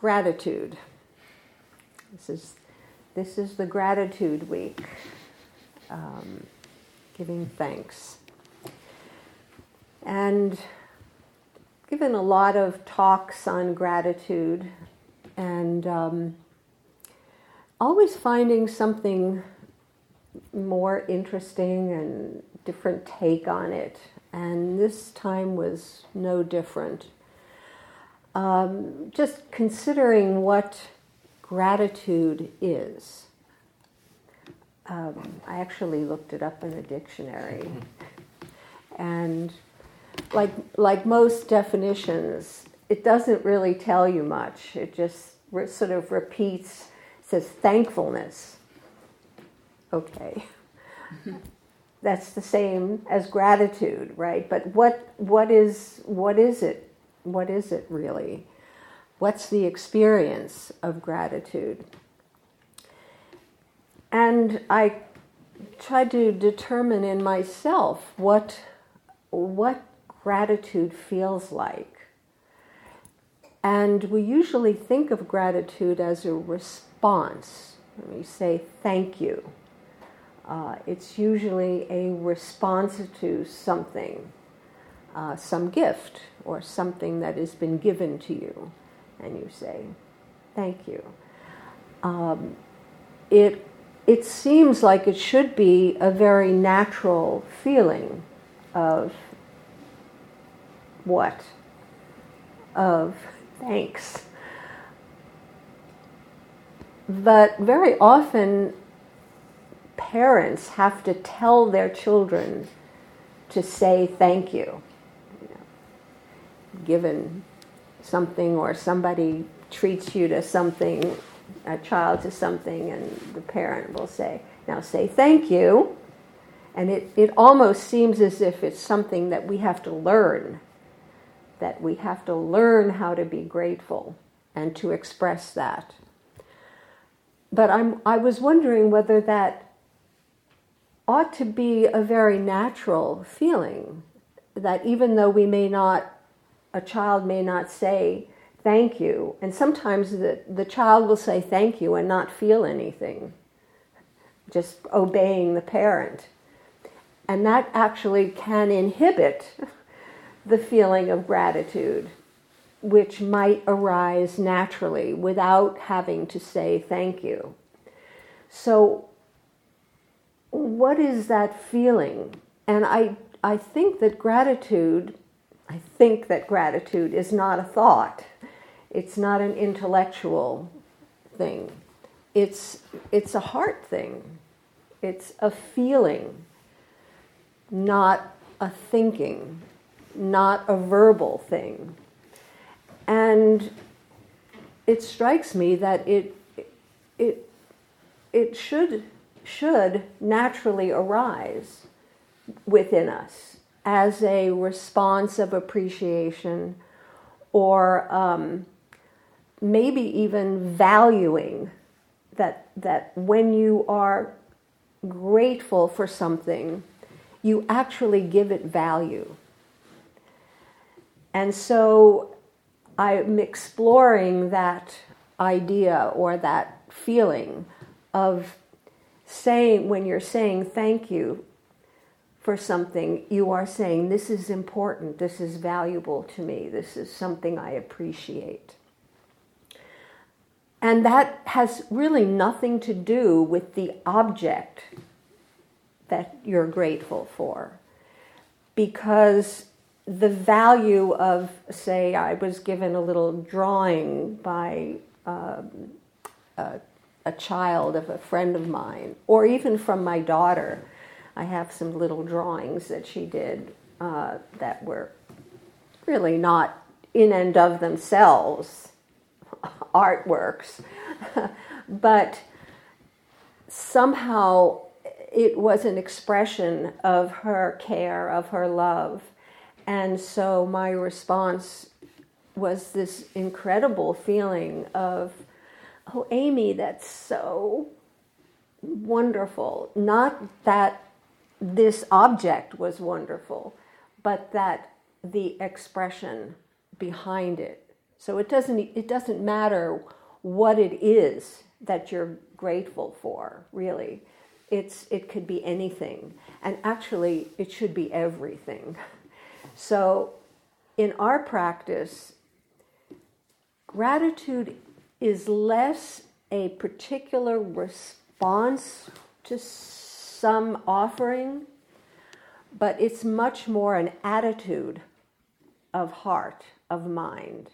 gratitude. This is, this is the gratitude week, um, giving thanks. And given a lot of talks on gratitude and um, always finding something more interesting and different take on it. And this time was no different. Um, just considering what gratitude is. Um, I actually looked it up in a dictionary. And like, like most definitions, it doesn't really tell you much. It just re- sort of repeats, says thankfulness. Okay. That's the same as gratitude, right? But what, what, is, what is it? What is it really? What's the experience of gratitude? And I tried to determine in myself what, what gratitude feels like. And we usually think of gratitude as a response. When we say thank you. Uh, it's usually a response to something, uh, some gift or something that has been given to you, and you say thank you. Um, it it seems like it should be a very natural feeling of what? Of thanks. But very often, parents have to tell their children to say thank you. Given something or somebody treats you to something, a child to something, and the parent will say, Now say thank you. And it, it almost seems as if it's something that we have to learn that we have to learn how to be grateful and to express that. But I'm, I was wondering whether that ought to be a very natural feeling, that even though we may not, a child may not say thank you, and sometimes the, the child will say thank you and not feel anything, just obeying the parent. And that actually can inhibit the feeling of gratitude, which might arise naturally without having to say thank you. So, what is that feeling? And I, I think that gratitude, I think that gratitude is not a thought. It's not an intellectual thing. It's, it's a heart thing. It's a feeling, not a thinking not a verbal thing. And it strikes me that it, it, it should, should naturally arise within us as a response of appreciation or um, maybe even valuing that, that when you are grateful for something, you actually give it value. And so I'm exploring that idea or that feeling of saying, when you're saying thank you for something, you are saying, This is important, this is valuable to me, this is something I appreciate. And that has really nothing to do with the object that you're grateful for. Because the value of, say, I was given a little drawing by um, a, a, child of a friend of mine, or even from my daughter. I have some little drawings that she did uh, that were really not in and of themselves artworks, but somehow it was an expression of her care, of her love and so my response was this incredible feeling of, oh, Amy, that's so wonderful. Not that this object was wonderful, but that the expression behind it So it doesn't, it doesn't matter what it is that you're grateful for, really. It's, it could be anything. And actually, it should be everything. So in our practice, gratitude is less a particular response to some offering, but it's much more an attitude of heart, of mind.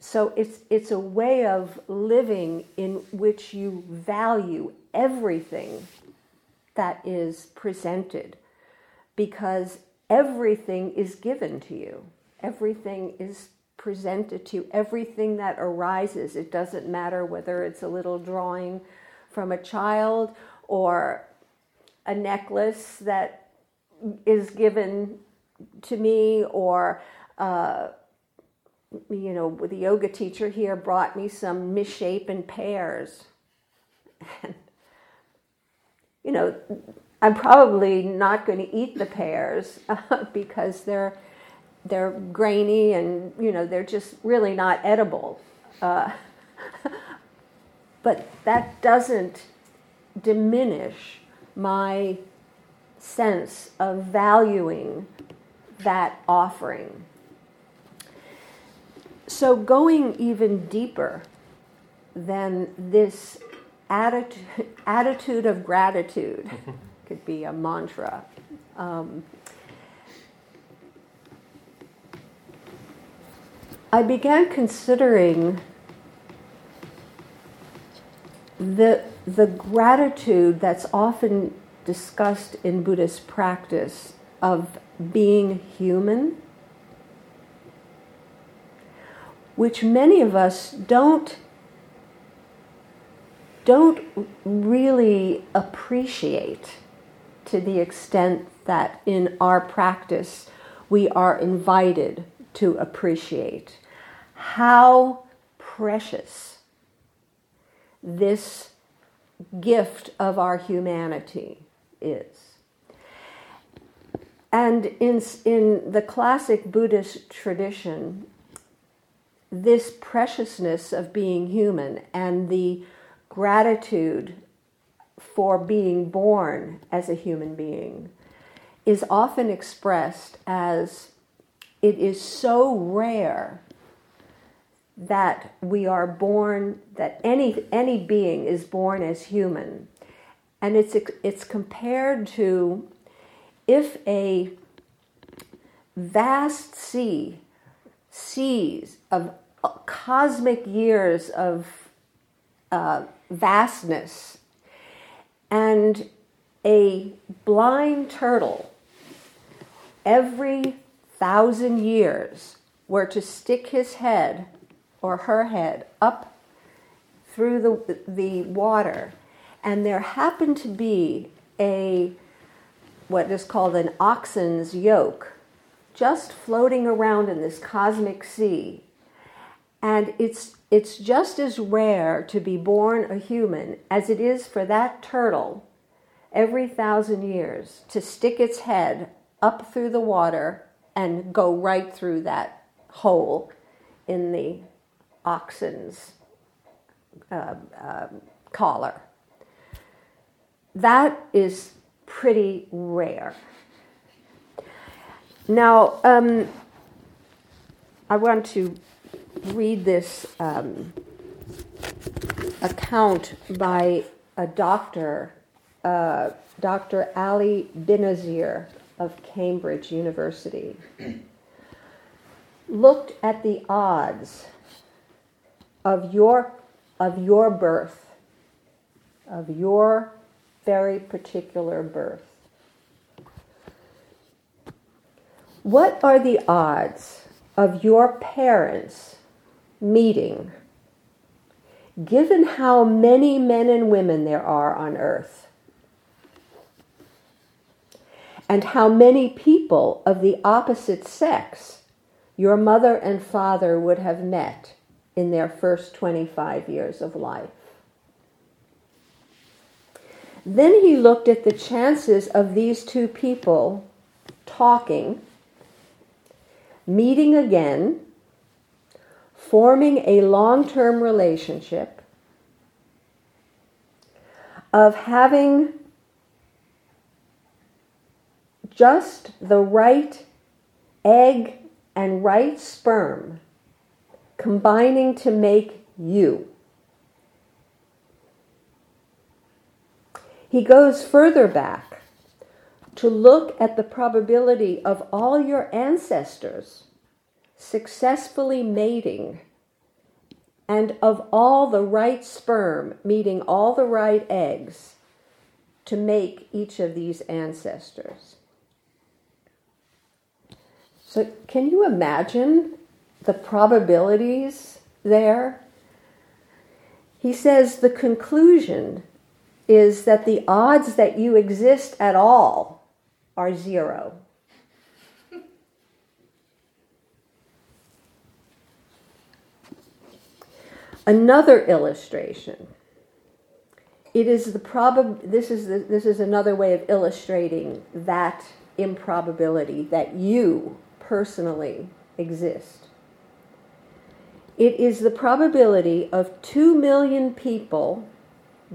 So it's, it's a way of living in which you value everything that is presented because everything is given to you. Everything is presented to you. Everything that arises, it doesn't matter whether it's a little drawing from a child or a necklace that is given to me or uh, you know, the yoga teacher here brought me some misshapen pears. And, you know, I'm probably not going to eat the pears uh, because they're they're grainy and you know they're just really not edible. Uh, but that doesn't diminish my sense of valuing that offering. So, going even deeper than this attitude, attitude of gratitude could be a mantra. Um, I began considering the, the gratitude that's often discussed in Buddhist practice of being human which many of us don't don't really appreciate to the extent that in our practice we are invited to appreciate. How precious this gift of our humanity is. And in, in the classic Buddhist tradition, this preciousness of being human and the gratitude for being born as a human being is often expressed as it is so rare that we are born that any any being is born as human. And it's it's compared to if a vast sea seas of cosmic years of uh, vastness and a blind turtle every thousand years were to stick his head or her head up through the, the water. And there happened to be a what is called an oxen's yoke just floating around in this cosmic sea. And it's, it's just as rare to be born a human as it is for that turtle every thousand years to stick its head up through the water and go right through that hole in the oxen's uh, uh, collar. That is pretty rare. Now, um, I want to read this um, account by a doctor, uh, Dr. Ali Binazir of Cambridge University. Looked at the odds of your of your birth, of your very particular birth. What are the odds of your parents meeting, given how many men and women there are on earth, and how many people of the opposite sex your mother and father would have met in their first 25 years of life. Then he looked at the chances of these two people talking, meeting again, forming a long term relationship, of having just the right egg and right sperm combining to make you. He goes further back to look at the probability of all your ancestors successfully mating and of all the right sperm meeting all the right eggs to make each of these ancestors. So, can you imagine the probabilities there? He says the conclusion is that the odds that you exist at all are zero. Another illustration. It is the prob. This is the, this is another way of illustrating that improbability that you personally exist. It is the probability of 2 million people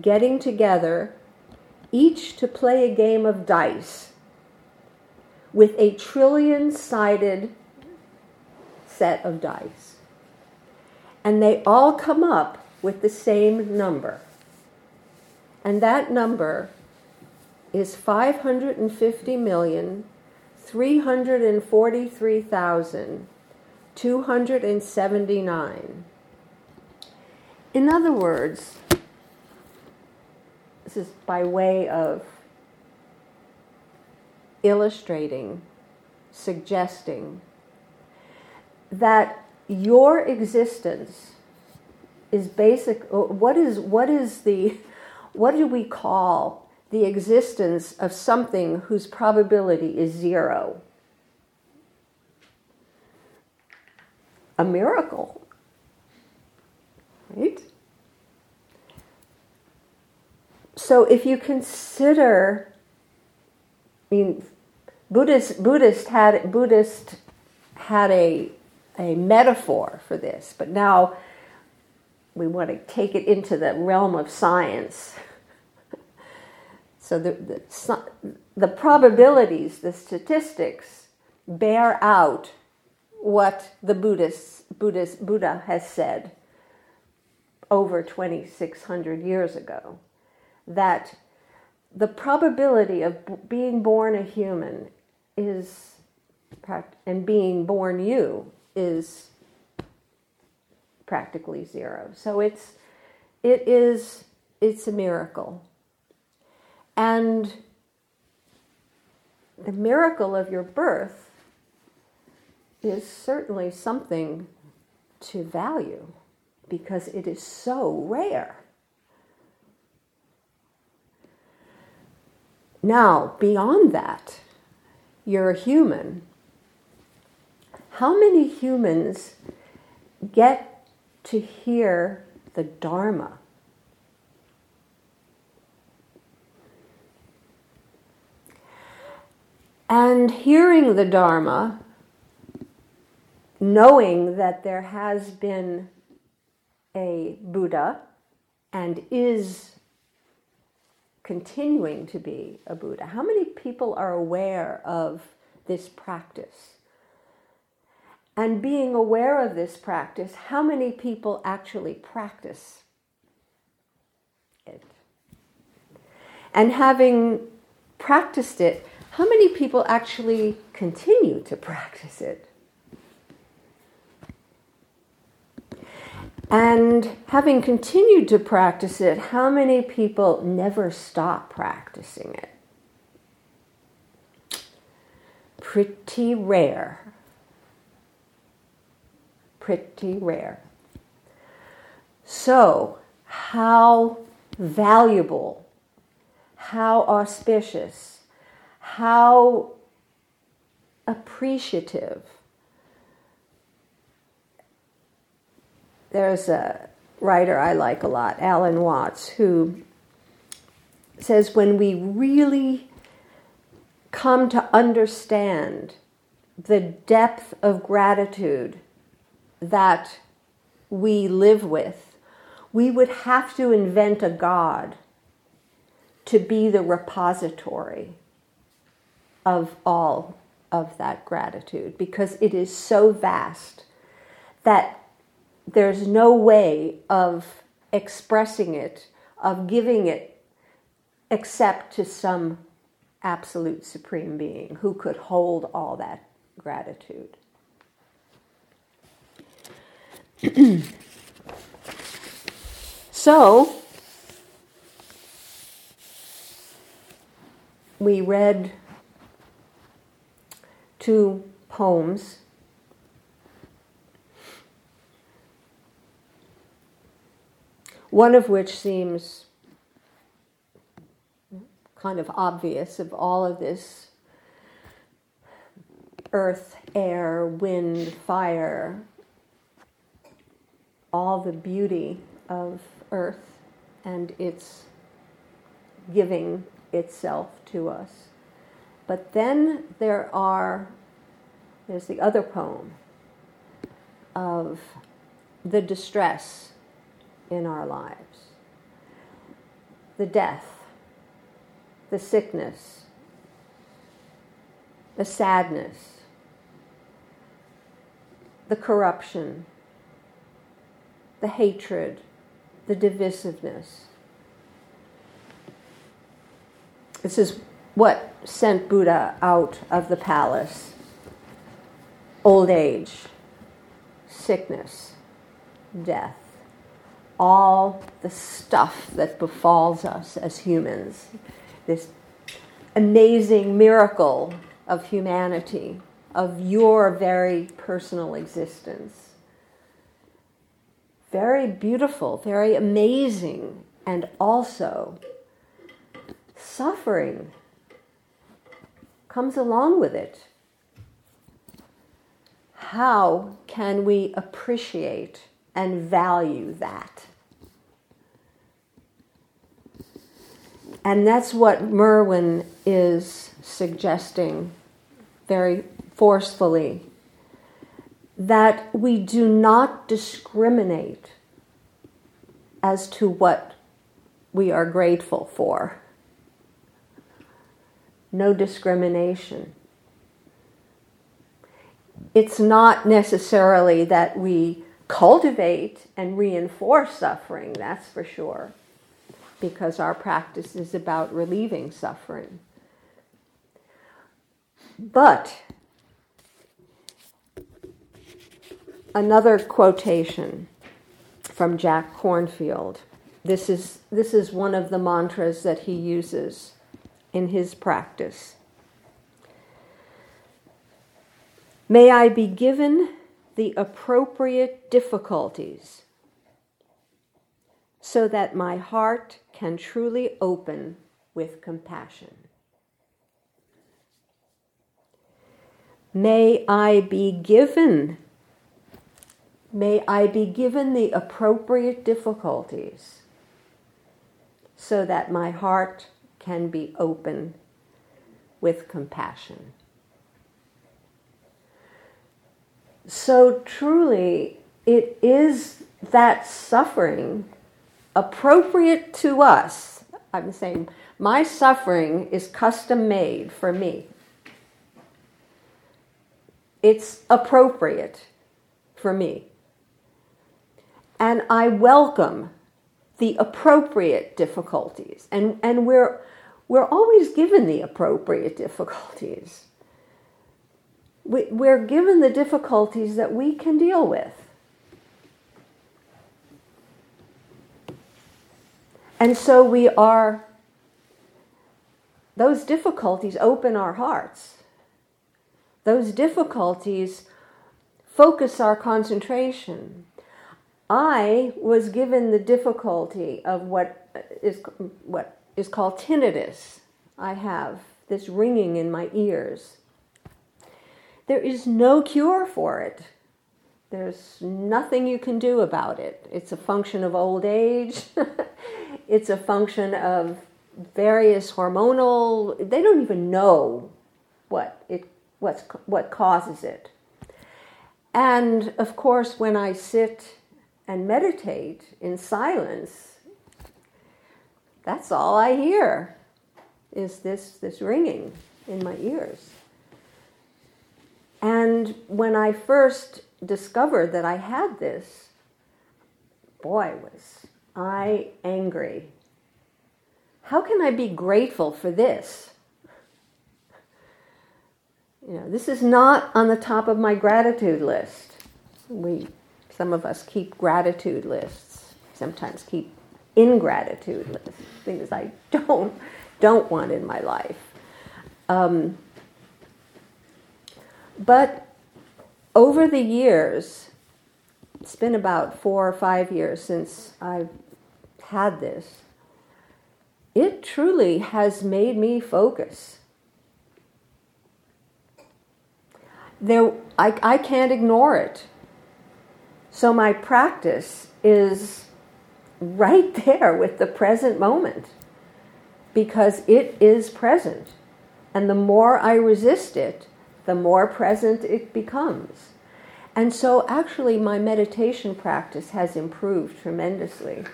getting together, each to play a game of dice with a trillion sided set of dice. And they all come up with the same number. And that number is 550,343,000. 279. In other words, this is by way of illustrating, suggesting that your existence is basic what is what is the what do we call the existence of something whose probability is zero A miracle. Right? So if you consider, I mean, Buddhist, Buddhist had Buddhist had a a metaphor for this, but now we want to take it into the realm of science. So the, the, the probabilities, the statistics bear out what the Buddhist, Buddha has said over 2600 years ago that the probability of being born a human is and being born you is practically zero. So it's it is it's a miracle. And the miracle of your birth is certainly something to value because it is so rare. Now, beyond that, you're a human. How many humans get to hear the Dharma And hearing the Dharma, knowing that there has been a Buddha and is continuing to be a Buddha. How many people are aware of this practice? And being aware of this practice, how many people actually practice it? And having practiced it, how many people actually continue to practice it? And having continued to practice it, how many people never stop practicing it? Pretty rare. Pretty rare. So, how valuable, how auspicious how appreciative. There's a writer I like a lot, Alan Watts, who says when we really come to understand the depth of gratitude that we live with, we would have to invent a God to be the repository of all of that gratitude because it is so vast that there's no way of expressing it, of giving it, except to some absolute supreme being who could hold all that gratitude. so, we read two poems. One of which seems kind of obvious of all of this earth, air, wind, fire, all the beauty of earth and its giving itself to us. But then there are, there's the other poem of the distress in our lives, the death, the sickness, the sadness, the corruption, the hatred, the divisiveness. This is what sent Buddha out of the palace. Old age, sickness, death, all the stuff that befalls us as humans, this amazing miracle of humanity, of your very personal existence. Very beautiful, very amazing, and also suffering comes along with it. How can we appreciate and value that? And that's what Merwin is suggesting very forcefully that we do not discriminate as to what we are grateful for no discrimination. It's not necessarily that we cultivate and reinforce suffering, that's for sure, because our practice is about relieving suffering. But another quotation from Jack Kornfield. This is, this is one of the mantras that he uses in his practice. May I be given the appropriate difficulties so that my heart can truly open with compassion. May I be given may I be given the appropriate difficulties so that my heart can be open with compassion. So truly, it is that suffering appropriate to us. I'm saying my suffering is custom made for me. It's appropriate for me. And I welcome the appropriate difficulties. And, and we're we're always given the appropriate difficulties. We, we're given the difficulties that we can deal with. And so we are, those difficulties open our hearts. Those difficulties focus our concentration. I was given the difficulty of what is what is called tinnitus. I have this ringing in my ears. There is no cure for it. There's nothing you can do about it. It's a function of old age. it's a function of various hormonal. They don't even know what it what's what causes it. And of course, when I sit and meditate in silence, that's all I hear is this, this ringing in my ears. And when I first discovered that I had this, boy, was I angry. How can I be grateful for this? You know, this is not on the top of my gratitude list. We, some of us keep gratitude lists. Sometimes keep ingratitude lists, things I don't don't want in my life. Um, but over the years, it's been about four or five years since I've had this. It truly has made me focus. There, I, I can't ignore it. So my practice is right there with the present moment because it is present. And the more I resist it, the more present it becomes. And so, actually, my meditation practice has improved tremendously.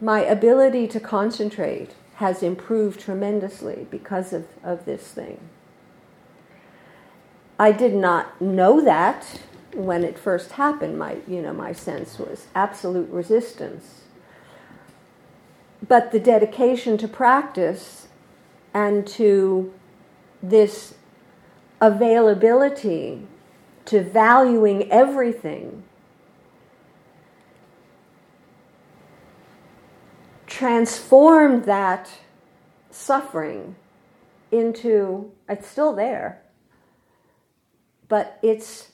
My ability to concentrate has improved tremendously because of, of this thing. I did not know that when it first happened. My, you know, my sense was absolute resistance but the dedication to practice and to this availability to valuing everything transformed that suffering into it's still there but it's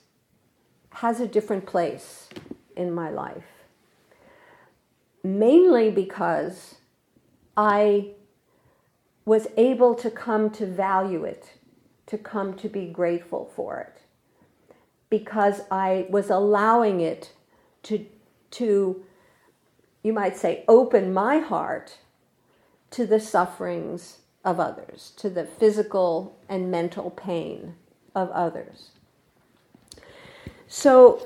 has a different place in my life. Mainly because I was able to come to value it, to come to be grateful for it, because I was allowing it to, to you might say, open my heart to the sufferings of others, to the physical and mental pain of others. So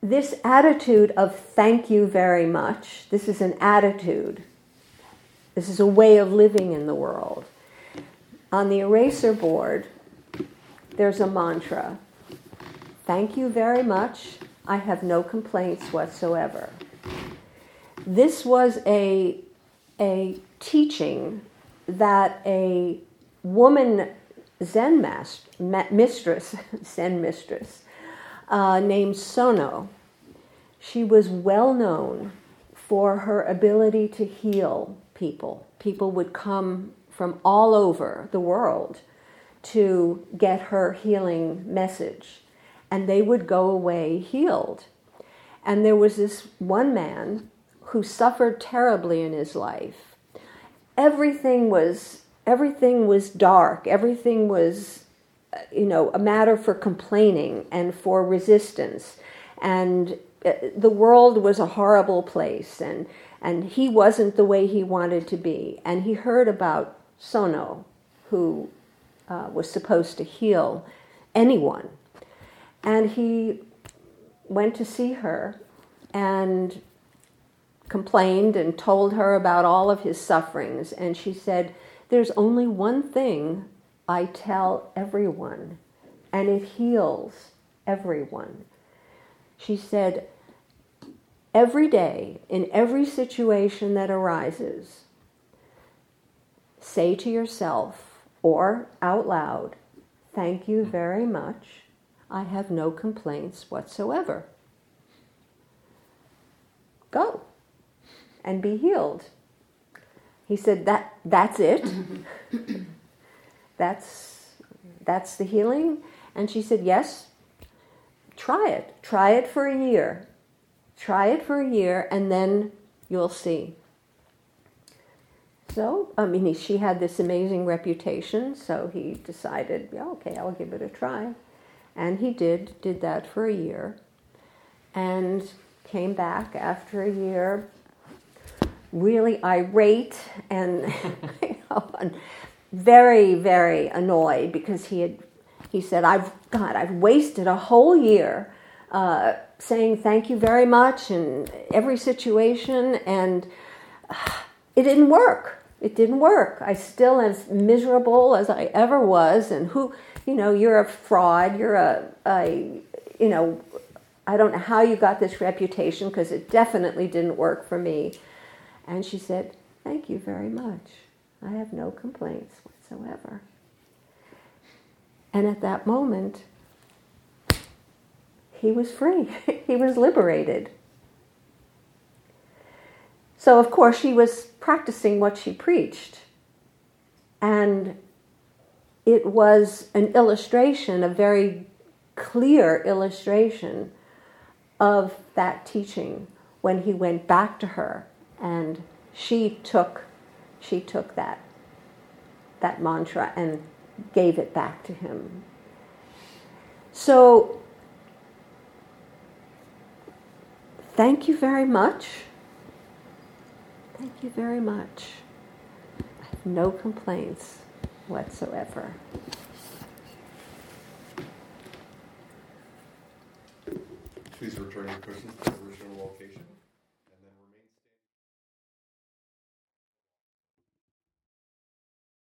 this attitude of thank you very much, this is an attitude. This is a way of living in the world. On the eraser board, there's a mantra Thank you very much. I have no complaints whatsoever. This was a, a teaching that a woman Zen master, mistress, Zen mistress, uh, named Sono. She was well known for her ability to heal people. People would come from all over the world to get her healing message, and they would go away healed. And there was this one man who suffered terribly in his life. Everything was everything was dark. Everything was you know, a matter for complaining and for resistance. And uh, the world was a horrible place, and, and he wasn't the way he wanted to be. And he heard about Sono, who uh, was supposed to heal anyone. And he went to see her and complained and told her about all of his sufferings. And she said, There's only one thing I tell everyone, and it heals everyone. She said, Every day, in every situation that arises, say to yourself or out loud, Thank you very much. I have no complaints whatsoever. Go and be healed. He said that that's it. That's that's the healing. And she said, Yes, try it. Try it for a year. Try it for a year and then you'll see. So, I mean, he, she had this amazing reputation, so he decided, yeah, okay, I'll give it a try. And he did, did that for a year, and came back after a year really irate and, know, very, very annoyed because he had he said, I've, God, I've wasted a whole year uh, saying thank you very much in every situation, and uh, it didn't work. It didn't work. I still as miserable as I ever was, and who, you know, you're a fraud. You're a, a you know, I don't know how you got this reputation because it definitely didn't work for me. And she said, Thank you very much. I have no complaints whatsoever. And at that moment, he was free, he was liberated. So, of course, she was practicing what she preached. And it was an illustration, a very clear illustration of that teaching when he went back to her and she took she took that that mantra and gave it back to him. So thank you very much. Thank you very much. I have no complaints whatsoever. Please return your questions to the original location.